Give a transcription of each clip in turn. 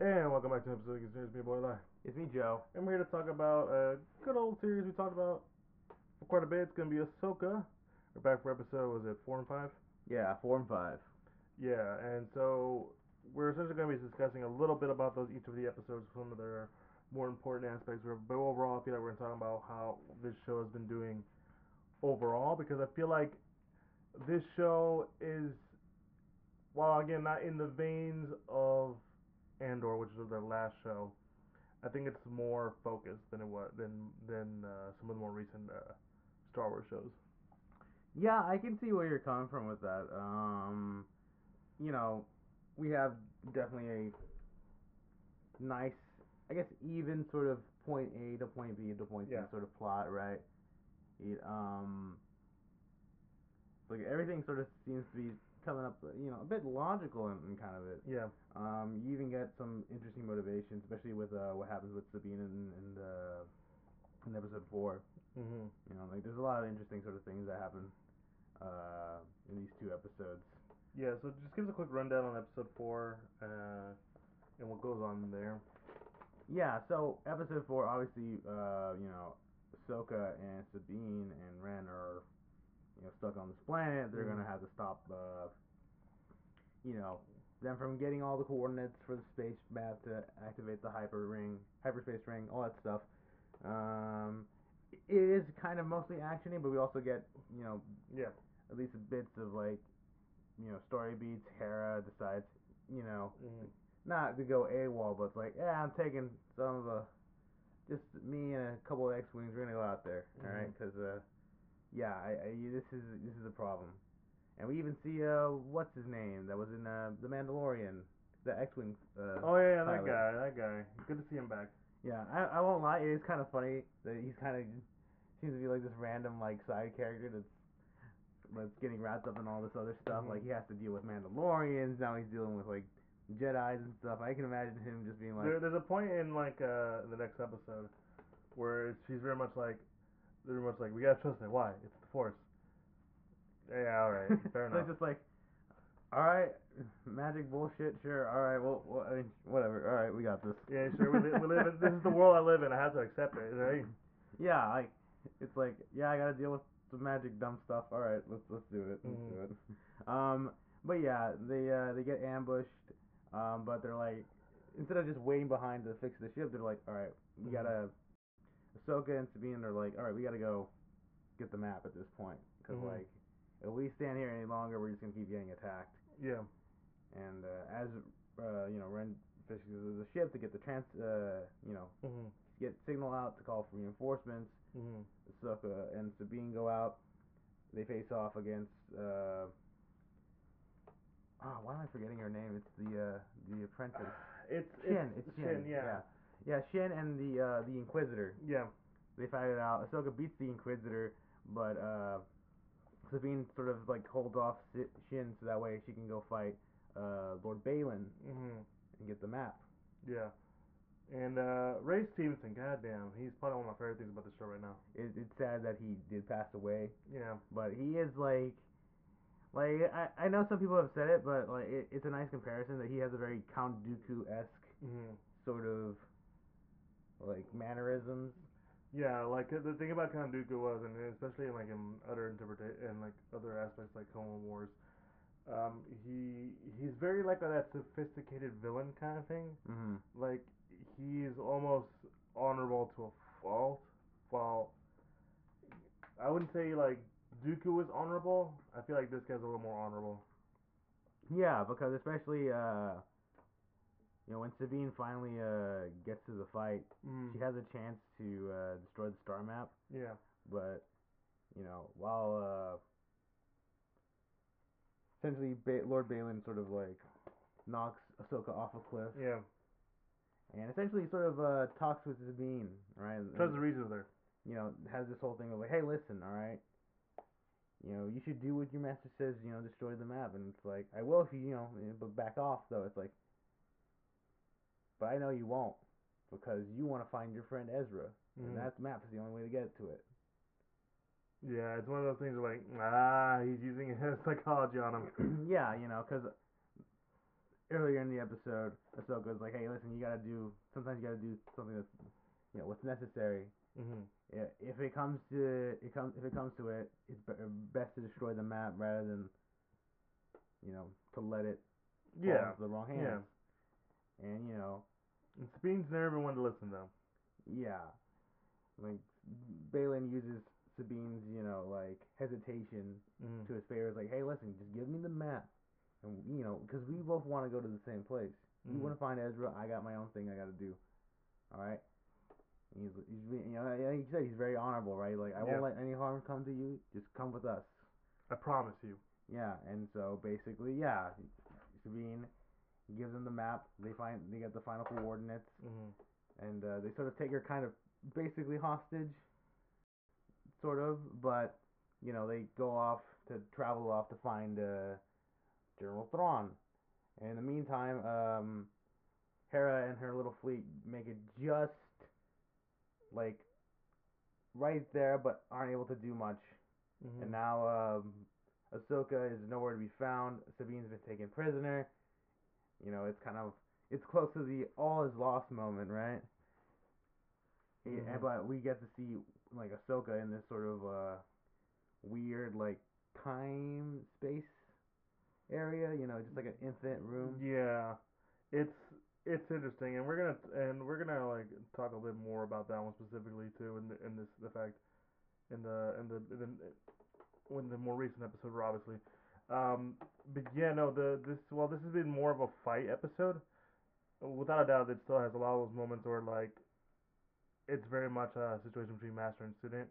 And welcome back to episode of Conspiracy Me Boy Live. It's me, Joe. And we're here to talk about a good old series we talked about for quite a bit. It's gonna be Ahsoka. We're back for episode was it four and five? Yeah, four and five. Yeah, and so we're essentially gonna be discussing a little bit about those each of the episodes, some of their more important aspects. But overall, I feel like we're gonna talk about how this show has been doing overall because I feel like this show is, while again not in the veins of Andor, which was their last show, I think it's more focused than it was than than uh, some of the more recent uh, Star Wars shows. Yeah, I can see where you're coming from with that. Um, you know, we have definitely a nice, I guess, even sort of point A to point B to point C sort of plot, right? It, um, like everything sort of seems to be coming up, you know, a bit logical in, in kind of it. Yeah, Um, you even get some interesting motivations, especially with uh, what happens with Sabine in, in the in episode four. Mm-hmm. You know, like there's a lot of interesting sort of things that happen uh, in these two episodes. yeah. So just give us a quick rundown on episode four uh, and what goes on there. Yeah, so episode four, obviously, uh, you know, Ahsoka and Sabine and Ren are, you know, stuck on this planet. They're gonna have to stop, uh, you know, them from getting all the coordinates for the space map to activate the hyper ring, hyperspace ring, all that stuff. Um, it is kind of mostly actiony, but we also get, you know, Yeah, at least bits of like, you know, story beats. Hera decides, you know, hmm not to go AWOL, but it's like, yeah, I'm taking some of the, just me and a couple of X-wings. We're gonna go out there, all right? Because, uh, yeah, I, I, this is this is a problem, and we even see uh, what's his name that was in uh, the Mandalorian, the X-wing. Uh, Oh yeah, that pilot. guy, that guy. Good to see him back. Yeah, I, I won't lie, it is kind of funny that he's kind of seems to be like this random like side character that's that's getting wrapped up in all this other stuff. Mhm. Like he has to deal with Mandalorians now. He's dealing with like Jedi's and stuff. I can imagine him just being like, there, there's a point in like uh the next episode where she's very much like, very much like, we gotta trust it. Why? It's the Force. Yeah, all right, fair so enough. it's just like, all right, magic bullshit. Sure, all right, well, well I mean, whatever. All right, we got this. Yeah, sure. We, li- we live in this is the world I live in. I have to accept it, right? Yeah, like it's like yeah, I gotta deal with some magic dumb stuff. All right, let's let's do it. Let's Mhm. do it. Um, but yeah, they uh they get ambushed. Um, but they're like instead of just waiting behind to fix the ship, they're like, all right, we Mhm. gotta. Ahsoka and Sabine are like, all right, we gotta go get the map at this point because Mhm. like if we stand here any longer, we're just gonna keep getting attacked. Yeah. And uh, as uh, you know, Ren fishes the ship to get the trans, uh, you know, Mhm. get signal out to call for reinforcements. Mhm. Ahsoka and Sabine go out. They face off against. Uh, oh, why am I forgetting her name? It's the uh, the apprentice. It's Shin. It's It's Shin. Yeah. yeah. Yeah, Shin and the uh, the Inquisitor. Yeah. They fight it out. Ahsoka beats the Inquisitor, but uh, Sabine sort of like holds off Shin so that way she can go fight uh, Lord Baylan Mhm. and get the map. Yeah. And uh, Ray Stevenson, goddamn, he's probably one of my favorite things about the show right now. It, it's sad that he did pass away. Yeah. but he is like like I, I know some people have said it but like it, it's a nice comparison that he has a very Count Dooku esque Mhm. sort of like mannerisms Yeah, like the thing about Count Dooku was, and especially in like in other interpretation and like other aspects like Clone Wars, um, he he's very like that sophisticated villain kind of thing. mm-hmm. Like he's almost honorable to a fault. While I wouldn't say like Dooku was honorable, I feel like this guy's a little more honorable. yeah because especially uh you know when Sabine finally uh gets to the fight Mm. she has a chance to uh destroy the star map Yeah. but you know while uh essentially ba- Lord Baylan sort of like knocks Ahsoka off a cliff Yeah. and essentially sort of uh talks with Sabine, right? Because the reason with her. You know, has this whole thing of like, hey, listen, all right, you know, you should do what your master says. You know, destroy the map, and it's like, I will if you, you know, but back off though. It's like, but I know you won't because you want to find your friend Ezra, and that map is the only way to get to it. Yeah, it's one of those things where like, ah, he's using his psychology on him. yeah, you know, because earlier in the episode, Ahsoka's like, "Hey, listen, you gotta do. Sometimes you gotta do something that's, you know, what's necessary. hmm I- If it comes to it comes if it comes to it, it's be- best to destroy the map rather than, you know, to let it fall Yeah. into the wrong Yeah. And you know, And Sabine's never one to listen though. yeah, like Baylan uses Sabine's, you know, like hesitation hmm to his favor. It's like, hey, listen, just give me the map, and you know, because we both want to go to the same place. You Mhm. want to find Ezra? I got my own thing I got to do. All right. And He's, he's, you know, like you said, he's very honorable, right? Like, I Yeah. won't let any harm come to you. Just come with us. I promise you. Yeah. And so basically, yeah, Sabine gives them the map. They find they get the final coordinates, hmm and uh, they sort of take her kind of basically hostage, sort of. But you know, they go off to travel off to find uh, General Thrawn. And in the meantime, um, Hera and her little fleet make it just like right there, but aren't able to do much. hmm And now um, Ahsoka is nowhere to be found. Sabine's been taken prisoner. You know, it's kind of it's close to the all is lost moment, right? Yeah, Mhm. but we get to see like Ahsoka in this sort of uh, weird like time space area. You know, just like an infinite room. Yeah, it's it's interesting, and we're gonna and we're gonna like talk a bit more about that one specifically too, in the, in this the fact in the in the in the, in the more recent episode, obviously. Um, but yeah, no, the this well, this has been more of a fight episode. Without a doubt, it still has a lot of those moments where like it's very much a situation between master and student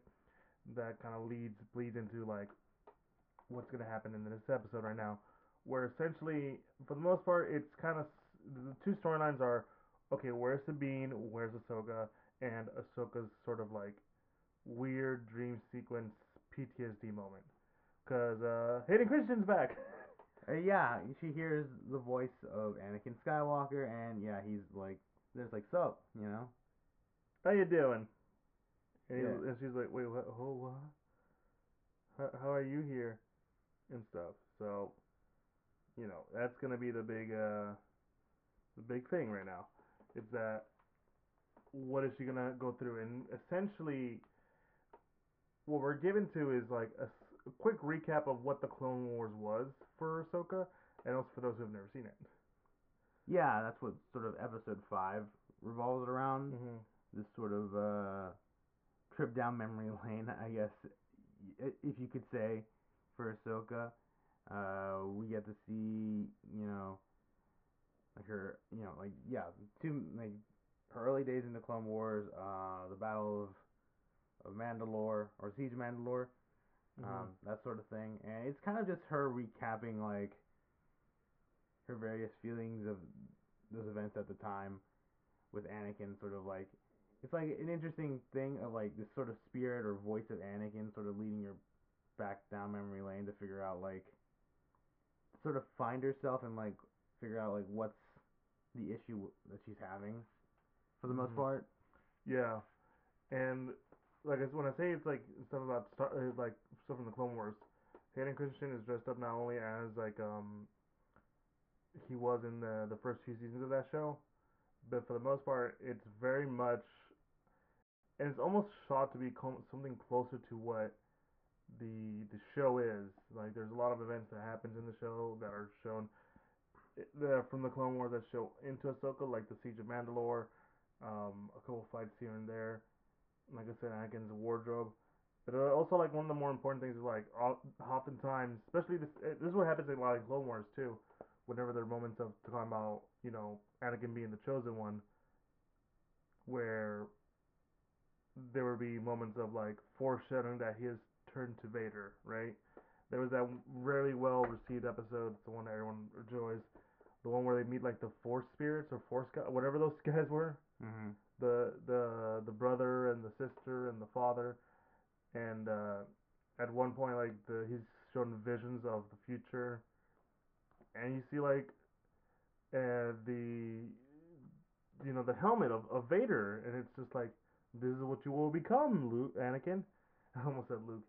that kind of leads bleeds into like what's gonna happen in this episode right now where essentially, for the most part, it's kind of the two storylines are okay. Where's Sabine? Where's Ahsoka? And Ahsoka's sort of like weird dream sequence PTSD moment. Cause uh, Hayden Christensen's back. Uh, yeah, she hears the voice of Anakin Skywalker, and yeah, he's like, there's like, sup, you know? How you doing? And, Yeah. and she's like, wait, what? Oh, what? How, how are you here? And stuff. So, you know, that's gonna be the big, uh, the big thing right now. Is that what is she gonna go through? And essentially, what we're given to is like a, a quick recap of what the Clone Wars was for Ahsoka, and also for those who have never seen it. Yeah, that's what sort of episode 5 revolves around. Mm-hmm. This sort of uh, trip down memory lane, I guess, if you could say, for Ahsoka. Uh, we get to see, you know, like her, you know, like, yeah, two, like, her early days in the Clone Wars, uh, the Battle of, of Mandalore, or Siege of Mandalore, um, that sort of thing. And it's kind of just her recapping like her various feelings of those events at the time with Anakin sort of like it's like an interesting thing of like this sort of spirit or voice of Anakin sort of leading her back down memory lane to figure out like sort of find herself and like figure out like what's the issue that she's having for the most Mhm. part. Yeah, and like when I say it's like stuff about Star, uh, like stuff from the Clone Wars, Hayden Christensen is dressed up not only as like um he was in the the first few seasons of that show, but for the most part, it's very much, and it's almost shot to be something closer to what the the show is. Like there's a lot of events that happens in the show that are shown that from the Clone Wars that show into Ahsoka, like the Siege of Mandalore, um, a couple fights here and there. Like I said, Anakin's wardrobe. But uh, also, like one of the more important things is like oftentimes, especially this, uh, this is what happens in a lot of Clone Wars too. Whenever there are moments of talking about you know Anakin being the chosen one, where there would be moments of like foreshadowing that he has turned to Vader, right? There was that really well received episode, the one that everyone enjoys, the one where they meet like the Force spirits or Force guys, whatever those guys were Mm-hmm. The the the brother and the sister and the father, and uh, at one point like the he's shown visions of the future, and you see like uh, the you know the helmet of, of Vader, and it's just like this is what you will become, Luke Anakin. I almost said Luke.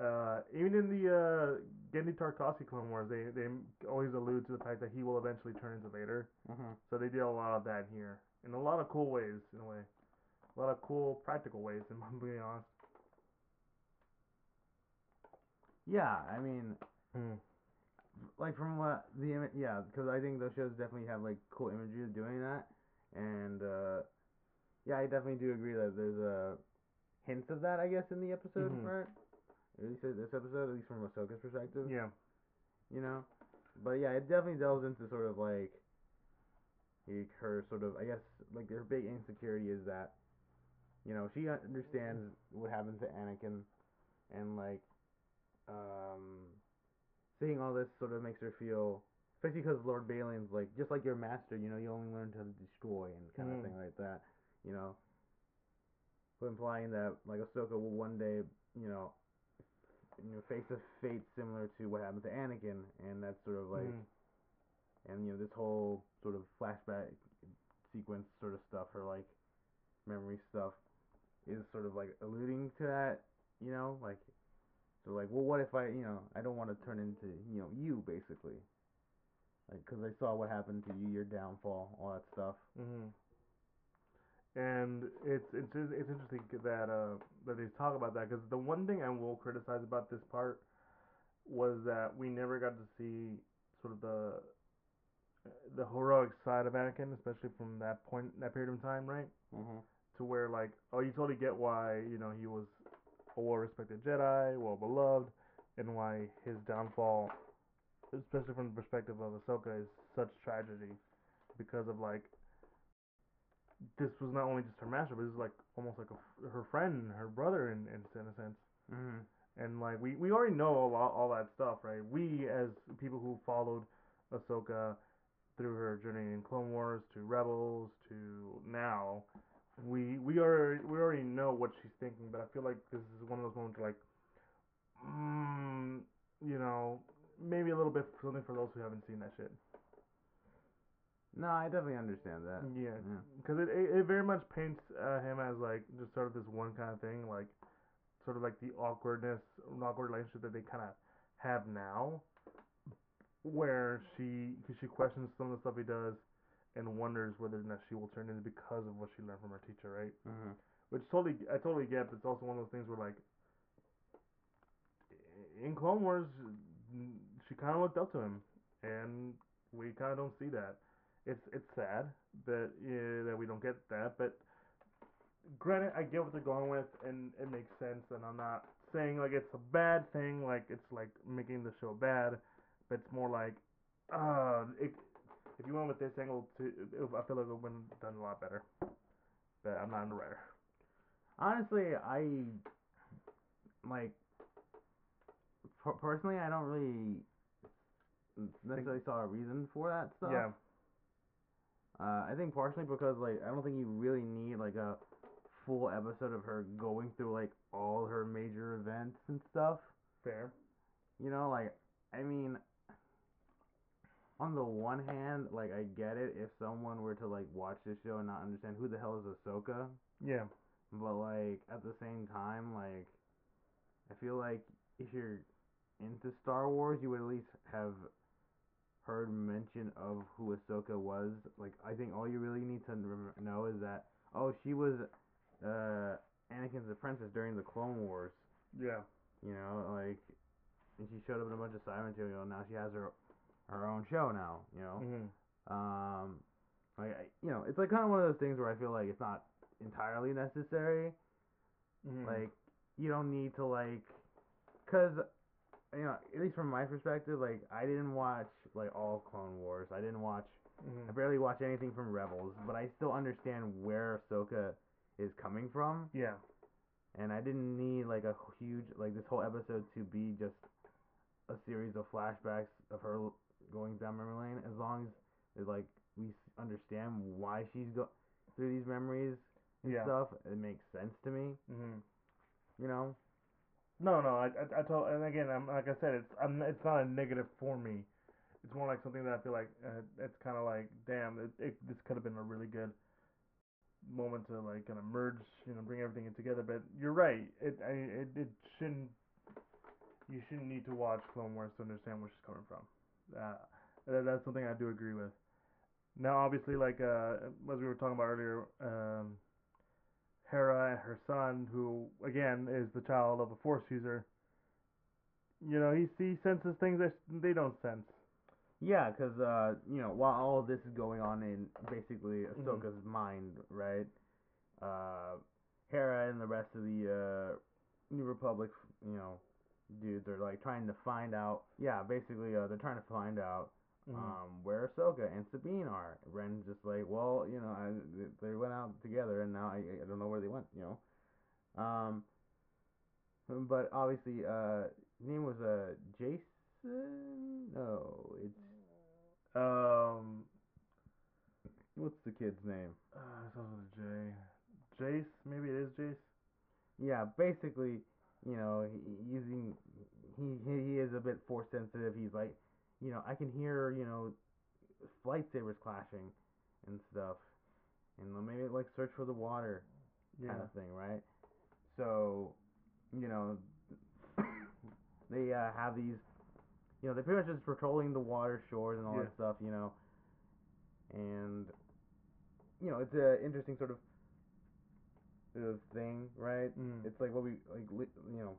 Uh, even in the uh, Genndy Tartakovsky Clone Wars, they they always allude to the fact that he will eventually turn into Vader. Mm-hmm. So they did a lot of that here, in a lot of cool ways, in a way, a lot of cool practical ways. In being honest. Yeah, I mean, Mm. like from what the ima- yeah, because I think those shows definitely have like cool imagery of doing that, and uh, yeah, I definitely do agree that there's a hints of that, I guess, in the episode, Mhm. right? At least this episode, at least from Ahsoka's perspective, Yeah. you know. But yeah, it definitely delves into sort of like like, her sort of, I guess, like her big insecurity is that, you know, she understands what happened to Anakin, and like, um, seeing all this sort of makes her feel, especially because Lord Baylan's like, just like your master, you know, you only learn to destroy and kind Mhm. of thing like that, you know. Implying that like Ahsoka will one day, you know, you know, face a fate similar to what happened to Anakin, and that's sort of like Mhm. and you know this whole sort of flashback sequence sort of stuff her like memory stuff is sort of like alluding to that you know? Like so like well what if i you know i don't want to turn into you know you basically. Like because i saw what happened to you your downfall all that stuff. Hmm And it's it's it's interesting that uh that they talk about that because the one thing I will criticize about this part was that we never got to see sort of the the heroic side of Anakin, especially from that point that period of time, right? mm-hmm. To where like oh you totally get why you know he was a well respected Jedi, well beloved, and why his downfall, especially from the perspective of Ahsoka, is such tragedy because of like this was not only just her master, but this is like almost like a her friend, her brother, in, in in a sense. Mm-hmm. And like we, we already know all all that stuff, right? We as people who followed Ahsoka through her journey in Clone Wars to Rebels to now, we we are we already know what she's thinking. But I feel like this is one of those moments like, mm, you know, maybe a little bit something for those who haven't seen that shit. no i definitely understand that Yeah, yeah because it, it it very much paints uh, him as like just sort of this one kind of thing, like sort of like the awkwardness, awkward relationship that they kind of have now, where she cause she questions some of the stuff he does, and wonders whether or not she will turn into because of what she learned from her teacher, right? mm-hmm. Which totally I totally get, but it's also one of those things where like in Clone Wars, she kind of looked up to him, and we kind of don't see that. It's it's sad that yeah, that we don't get that, but granted, I get what they're going with, and it makes sense. And I'm not saying like it's a bad thing, like it's like making the show bad, but it's more like, uh, it, if you went with this angle, to I feel like it would have done a lot better. But I'm not a writer. honestly i like per- personally i don't really necessarily saw a reason for that stuff Yeah. Uh, I think partially because like I don't think you really need like a full episode of her going through like all her major events and stuff. Fair. You know, like I mean, on the one hand, like I get it if someone were to like watch this show and not understand who the hell is Ahsoka, Yeah. but like at the same time, like I feel like if you're into Star Wars, you would at least have heard mention of who Ahsoka was. Like I think all you really need to know is that oh she was uh Anakin's apprentice during the Clone Wars. Yeah. You know, like and she showed up in a bunch of side material. Now she has her her own show now. You know, hmm um, like I, you know, it's like kind of one of those things where I feel like it's not entirely necessary. hmm Like you don't need to like, cause you know, at least from my perspective, like I didn't watch like all Clone Wars. I didn't watch. hmm I barely watch anything from Rebels, but I still understand where Ahsoka is coming from, Yeah. and I didn't need like a huge like this whole episode to be just a series of flashbacks of her going down memory lane. As long as like we understand why she's go through these memories and Yeah. stuff, it makes sense to me. hmm You know. No, no, I, I, I told, and again, I'm like I said, it's, I'm, it's not a negative for me. It's more like something that I feel like uh, it's kind of like, damn, it, it, this could have been a really good moment to like kind of merge, you know, bring everything in together. But you're right, it, I, it, it shouldn't you shouldn't need to watch Clone Wars to understand where she's coming from. Uh, that, that's something I do agree with. Now, obviously, like uh, as we were talking about earlier, um, Hera and her son, who again is the child of a Force user, you know, he he senses things that they don't sense. Yeah, because uh, you know, while all of this is going on in basically Mhm. Ahsoka's mind, right? Uh, Hera and the rest of the uh, New Republic, you know, dudes are like trying to find out. Yeah, basically, uh, they're trying to find out Mhm. um, where Ahsoka and Sabine are. Ren's just like, well, you know, I, they went out together, and now I, I don't know where they went, you know. Um, but obviously, uh, name was uh, Jason. No, it's um, what's the kid's name? uh, it starts with a J. Jace, maybe it is Jace. Yeah, basically, you know, he, using he, he he is a bit force sensitive. He's like, you know, I can hear you know, lightsabers clashing and stuff, and maybe like search for the water Yeah. kind of thing, right? So, you know, they uh, have these, you know, they're pretty much just patrolling the water shores and all Yeah. that stuff, you know, and you know, it's a interesting sort of thing, right? Mm. It's like what we like, li- you know,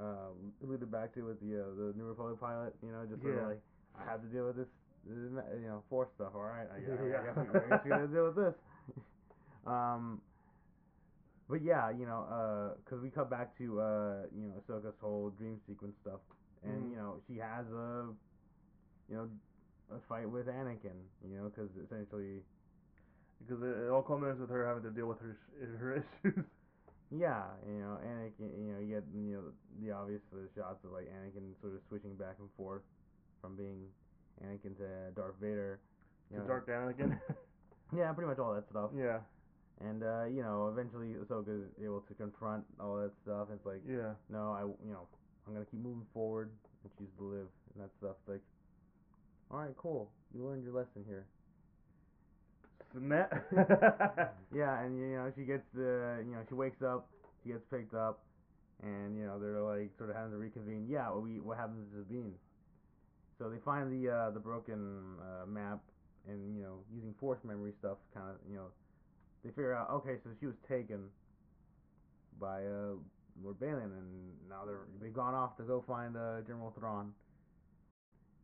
uh, alluded back to with the uh, the New Republic pilot. You know, just sort Yeah. of like I have to deal with this, this you know, force stuff. All right, I, Yeah. I guess, we- I guess we gotta deal with this. um, but yeah, you know, uh 'cause we cut back to uh, you know, Ahsoka's whole dream sequence stuff, and Mhm. you know, she has a, you know, a fight with Anakin. You know, because essentially. Because it, it all culminates with her having to deal with her her issues. Yeah, you know, Anakin. You know, you get you know the obvious shots of like Anakin sort of switching back and forth from being Anakin to Darth Vader. To know, Dark Anakin. Yeah, pretty much all that stuff. yeah. And uh, you know, eventually Ahsoka is able to confront all that stuff. And It's like, Yeah. no, I, you know, I'm gonna keep moving forward and choose to live and that stuff. Like, all right, cool. You learned your lesson here. Snap. Yeah, and you know, she gets the, you know, she wakes up, she gets picked up, and you know, they're like sort of having to reconvene. Yeah, what we, what happens to Sabine? So they find the uh, the broken uh, map, and you know, using force memory stuff, kind of, you know, they figure out, okay, so she was taken by uh, Lord Baylan, and now they're they've gone off to go find uh, General Thrawn.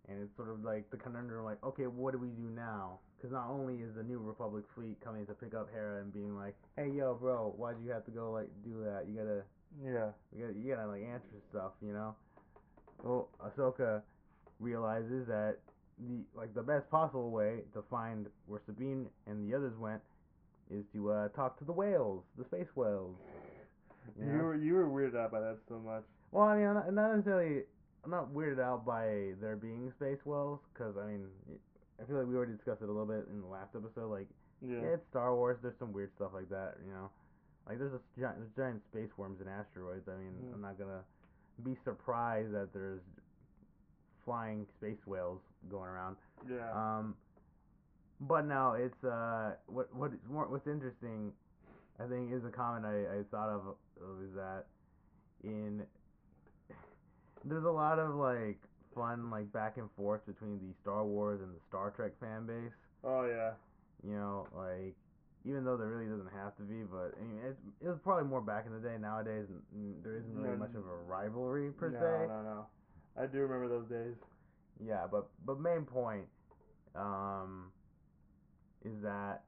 And it's sort of like the conundrum, like, okay, what do we do now? Because not only is the New Republic fleet coming to pick up Hera and being like, hey, yo, bro, why'd you have to go like do that? You gotta, yeah. you gotta, you gotta like answer stuff, you know? Well, Ahsoka realizes that the like the best possible way to find where Sabine and the others went is to uh, talk to the whales, the space whales. You, You were you were weirded out by that so much. Well, I mean, I'm not, not necessarily. I'm not weirded out by there being space whales, because I mean, I feel like we already discussed it a little bit in the last episode. Like, Yeah. yeah, it's Star Wars. There's some weird stuff like that, you know. Like, there's a giant, there's giant space worms and asteroids. I mean, Mhm. I'm not gonna be surprised that there's flying space whales going around. Yeah. Um, but no, it's uh, what what is more what's interesting, I think, is a comment I, I thought of, of is that in there's a lot of like fun like back and forth between the Star Wars and the Star Trek fan base. oh yeah. You know, like even though there really doesn't have to be, but I mean, it's, it was probably more back in the day. Nowadays, there isn't really much of a rivalry per no, se. No, no, no, I do remember those days. Yeah, but but main point um, is that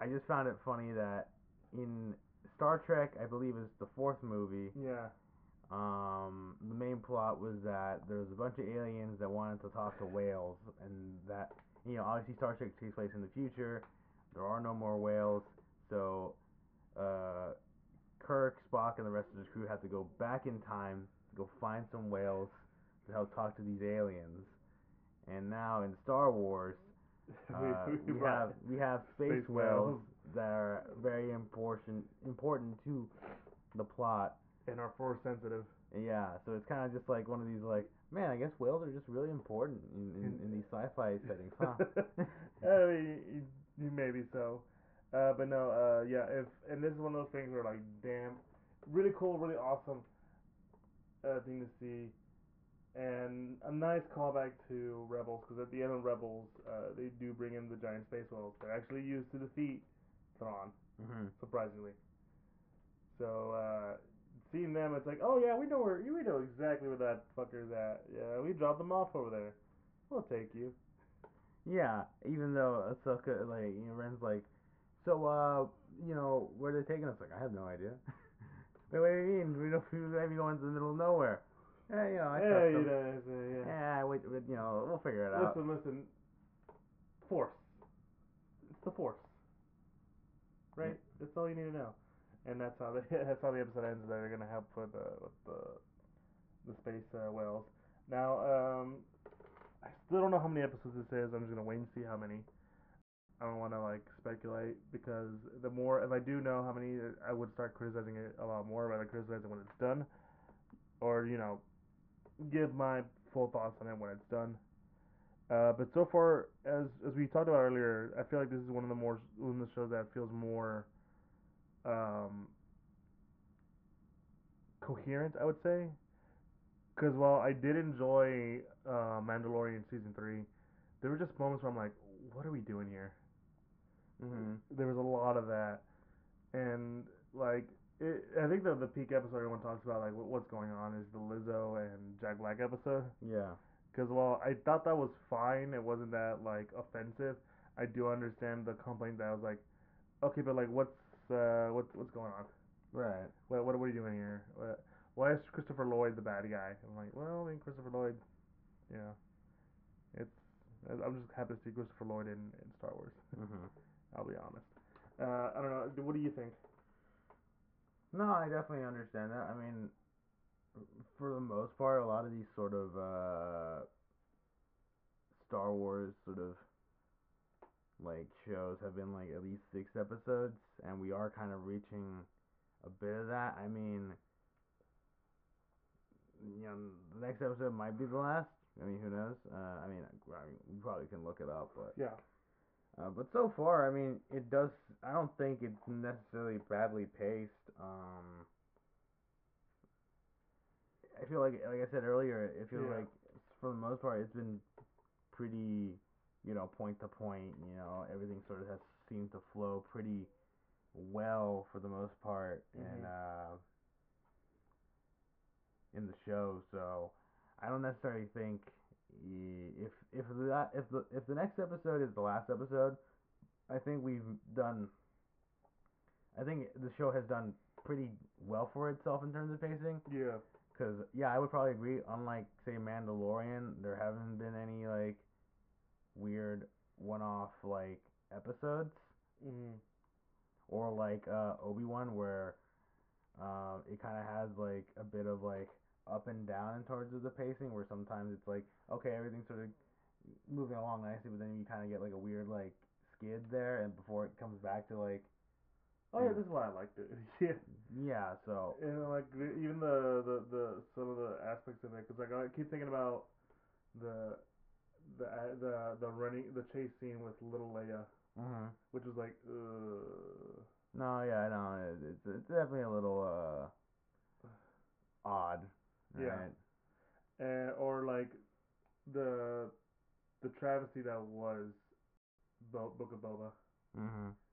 I just found it funny that in Star Trek, I believe is the fourth movie. Yeah. Um, the main plot was that there was a bunch of aliens that wanted to talk to whales, and that you know obviously Star Trek takes place in the future. There are no more whales, so uh, Kirk, Spock, and the rest of his crew have to go back in time to go find some whales to help talk to these aliens. And now in Star Wars, uh, we brought have we have space, space whales whales. that are very important important to the plot. And are force sensitive. Yeah, so it's kind of just like one of these like, man, I guess whales are just really important in, in, in these sci-fi settings, huh? I mean, maybe so, uh, but no, uh, yeah. If and this is one of those things where like, damn, really cool, really awesome uh, thing to see. and a nice callback to Rebels because at the end of Rebels, uh, they do bring in the giant space whales. They're actually used to defeat Thrawn, Mm-hmm. surprisingly. So uh, seeing them, it's like, oh yeah, we know where we know exactly where that fucker's at. Yeah, we dropped them off over there. We'll take you. Yeah, even though Ahsoka, like, you know, Ren's like, so, uh, you know, where they taking us? Like, I have no idea. Wait, what do you mean? We don't, we might be going to the middle of nowhere. Yeah, you know, I yeah, you know, yeah. Yeah, wait, wait, you know, we'll figure it out. Listen, listen. Force. It's the force. Right? That's all you need to know. And that's how the that's how the episode ends. They're gonna help with the with the the space uh, whales. Now, um, I still don't know how many episodes this is. I'm just gonna wait and see how many. I don't want to like speculate because the more if I do know how many, I would start criticizing it a lot more rather criticizing when it's done, or you know, give my full thoughts on it when it's done. Uh, but so far, as as we talked about earlier, I feel like this is one of the more one of the shows that feels more um, coherent. I would say, because while I did enjoy uh, Mandalorian season three, there were just moments where I'm like, "What are we doing here?" Mm-hmm. There was a lot of that, and like it, I think the the peak episode everyone talks about, like what, what's going on, is the Lizzo and Jack Black episode. Yeah. Because while I thought that was fine, it wasn't that like offensive. I do understand the complaint that I was like, okay, but like what's uh what's what's going on? Right. What what, what are you doing here? What, why is Christopher Lloyd the bad guy? I'm like, well, I mean Christopher Lloyd, you know, it's I'm just happy to see Christopher Lloyd in, in Star Wars. Mm-hmm. I'll be honest. Uh, I don't know. What do you think? No, I definitely understand that. I mean, for the most part, a lot of these sort of uh, Star Wars sort of like shows have been like at least six episodes, and we are kind of reaching a bit of that. I mean, you know, the next episode might be the last. I mean, who knows? Uh, I mean, I mean, we probably can look it up, but Yeah. uh, but so far, I mean, it does. I don't think it's necessarily badly paced. Um, I feel like, like I said earlier, it feels Yeah. like for the most part, it's been pretty, know, point to point. You know, everything sort of has seemed to flow pretty well for the most part, and uh, in the show. So I don't necessarily think if if that if the if the next episode is the last episode, I think we've done. I think the show has done pretty well for itself in terms of pacing. Yeah. Cause yeah, I would probably agree. Unlike say Mandalorian, there haven't been any like weird one-off like episodes Mm. or like uh, Obi Wan, where uh, it kind of has like a bit of like up and down in terms of the pacing, where sometimes it's like okay, everything's sort of moving along nicely, but then you kind of get like a weird like skid there, and before it comes back to like Oh yeah, Yeah. this is why I liked it. yeah. yeah, so And like even the, the the some of the aspects of it, because like I keep thinking about the the uh, the the running the chase scene with little Leia, mhm. which was like, uh, no, yeah, no, it, it's it's definitely a little uh odd, Yeah. and or like the the travesty that was Bo- Book of Boba,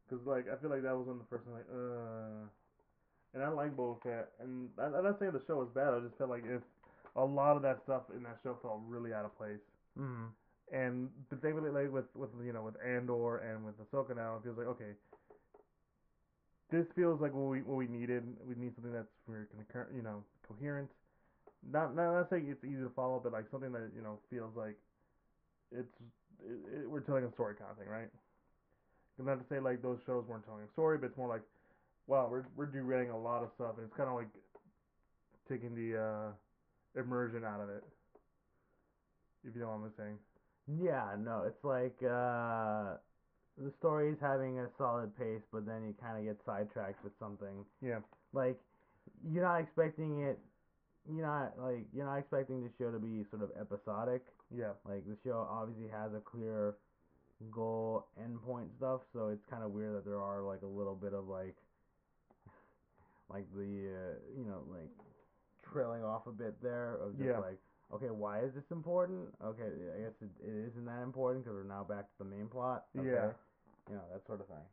because like I feel like that was one of the first time like, uh, and I like Boba Fett, and I, I'm not saying the show was bad. I just felt like if a lot of that stuff in that show felt really out of place. Mhm. And the thing with like with with you know with Andor and with Ahsoka now, it feels like okay, this feels like what we what we needed. We need something that's very concur- you know coherent. Not not not saying it's easy to follow, but like something that you know feels like it's it, it, we're telling a story kind of thing, right? And not to say like those shows weren't telling a story, but it's more like wow, we're we're derailing a lot of stuff, and it's kind of like taking the uh, immersion out of it. If you know what I'm saying. Yeah, no, it's like uh, the story's having a solid pace, but then you kind of get sidetracked with something. Yeah. Like you're not expecting it. You're not like you're not expecting the show to be sort of episodic. Yeah. Like the show obviously has a clear goal, endpoint stuff, so it's kind of weird that there are like a little bit of like, like the uh, you know like trailing off a bit there of just Yeah. like okay, why is this important? Okay, I guess it, it isn't that important because we're now back to the main plot. Okay. Yeah. You know that sort of thing.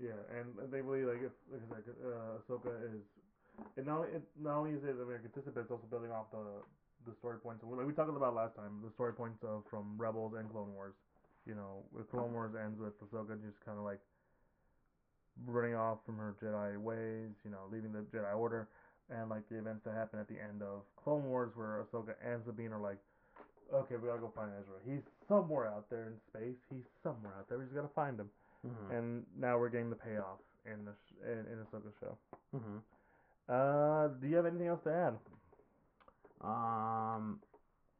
Yeah, and they really like if like I said, uh, Ahsoka is. It not only it not only is it I mean, consistent, but it's also building off the the story points. Like we talked about last time, the story points of from Rebels and Clone Wars. You know, with Clone Wars ends with Ahsoka just kind of like running off from her Jedi ways. You know, leaving the Jedi Order, and like the events that happen at the end of Clone Wars, where Ahsoka and Sabine are like, okay, we gotta go find Ezra. He's somewhere out there in space. He's somewhere out there. We just gotta find him. Mm-hmm. And now we're getting the payoff in the sh- in, in Ahsoka show. mm-hmm. Uh, do you have anything else to add? Um,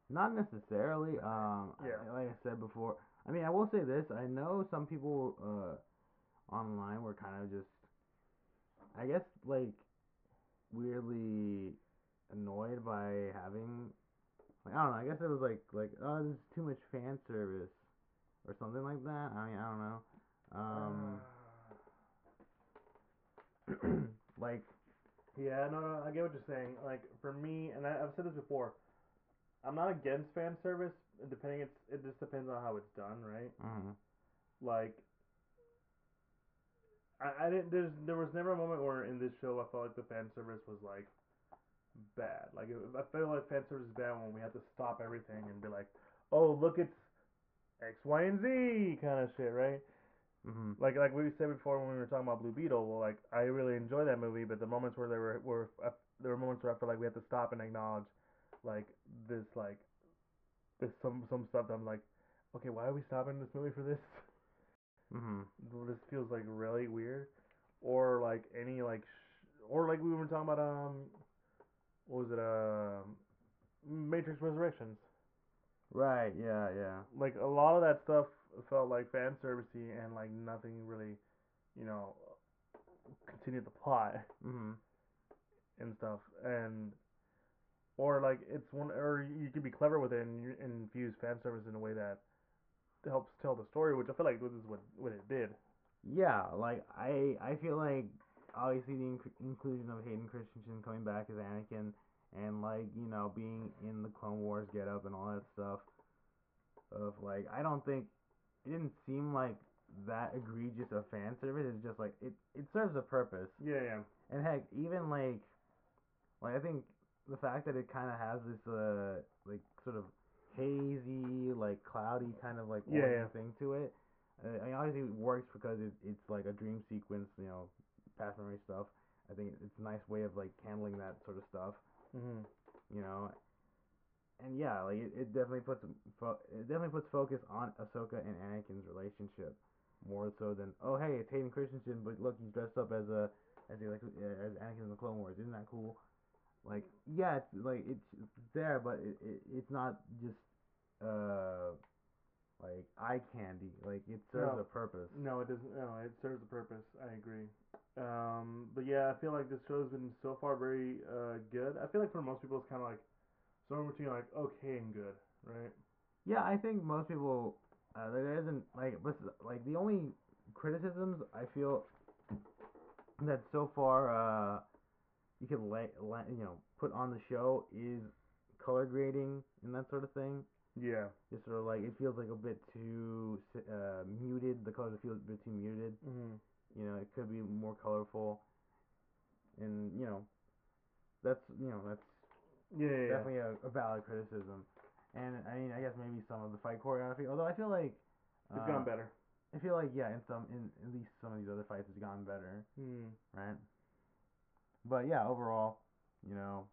not necessarily. Um, I- Yeah. like I said before, I mean, I will say this. I know some people uh online were kind of just, I guess, like weirdly annoyed by having. Like, I don't know. I guess it was like like oh, this is too much fan service or something like that. I mean, I don't know. Um, like yeah, no, no, I get what you're saying. Like for me, and I, I've said this before, I'm not against fan service. Depending, it's it just depends on how it's done, right? mhm. Like, I, I didn't. There's there was never a moment where in this show I felt like the fan service was like bad. Like I feel like fan service is bad when we have to stop everything and be like, oh look, it's X, Y, and Z kind of shit, right? Mhm. Like like we said before when we were talking about Blue Beetle. Well, like I really enjoy that movie, but the moments where there were were uh, there were moments where I felt like we had to stop and acknowledge like this like this some some stuff that I'm like, okay, why are we stopping this movie for this? Mhm. this feels like really weird, or like any like, sh- or like we were talking about um, what was it um, Matrix Resurrections. Right. Yeah. Yeah. Like a lot of that stuff felt like fan servicey and like nothing really, you know, continued the plot Mhm. and stuff and. Or like it's one, or you could be clever with it and infuse fan service in a way that helps tell the story, which I feel like this is what what it did. Yeah, like I I feel like obviously the inc- inclusion of Hayden Christensen coming back as Anakin and like you know being in the Clone Wars get up and all that stuff of like I don't think it didn't seem like that egregious of fan service. It's just like it it serves a purpose. Yeah, yeah. And heck, even like like I think the fact that it kind of has this uh like sort of hazy like cloudy kind of like Yeah, yeah. thing to it. I mean, obviously it works because it, it's like a dream sequence, you know, past memory stuff. I think it's a nice way of like handling that sort of stuff, hmm you know. And yeah, like it, it definitely puts fo- it definitely puts focus on Ahsoka and Anakin's relationship more so than oh hey it's Hayden Christensen but look he's dressed up as a as a, like as Anakin in the Clone Wars isn't that cool? Like yeah it's like it's, it's there but it, it it's not just uh like eye candy like it serves No. a purpose. No, it doesn't. No, it serves a purpose. I agree. Um, but yeah, I feel like this show's been so far very uh, good. I feel like for most people, it's kind of like somewhere between like okay and good, right? Yeah, I think most people uh, there isn't like but like the only criticisms I feel that so far uh you can lay, la you know put on the show is color grading and that sort of thing. Yeah. Just sort of like it feels like a bit too uh, muted. The colors feel a bit too muted. hmm You know, it could be more colorful, and you know, that's you know that's Yeah, yeah, yeah. definitely a, a valid criticism. And I mean, I guess maybe some of the fight choreography, although I feel like It's uh, gone better. I feel like yeah, in some in at least some of these other fights, it's gone better, Hmm. right? But yeah, overall, you know,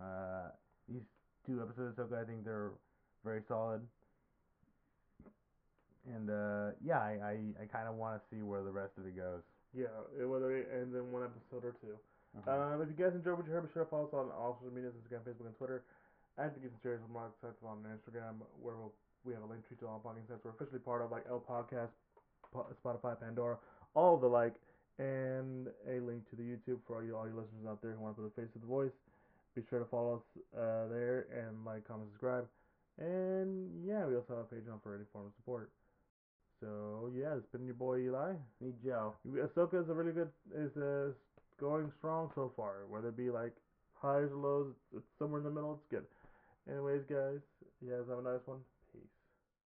uh, these two episodes Ahsoka, I think they're very solid. And uh, yeah, I I, I kind of want to see where the rest of it goes. Yeah, it- whether it ends in one episode or two. Mhm. Um, if you guys enjoyed what you heard, be sure to follow us on all social medias, Instagram, Facebook, and Twitter. Get the series from Mark Sets on Instagram, where we'll, we have a link tree to all podcasts. We're officially part of like L Podcast, Spotify, Pandora, all the like, and a link to the YouTube for all you all you listeners out there who want to put a face to the voice. Be sure to follow us uh, there and like, comment, subscribe. And yeah, we also have a Patreon for any form of support. So yeah, it's been your boy Eli. Me, Joe. Ahsoka is a really good is uh, going strong so far. Whether it be like highs or lows, it's somewhere in the middle. It's good. Anyways, guys, you guys have a nice one.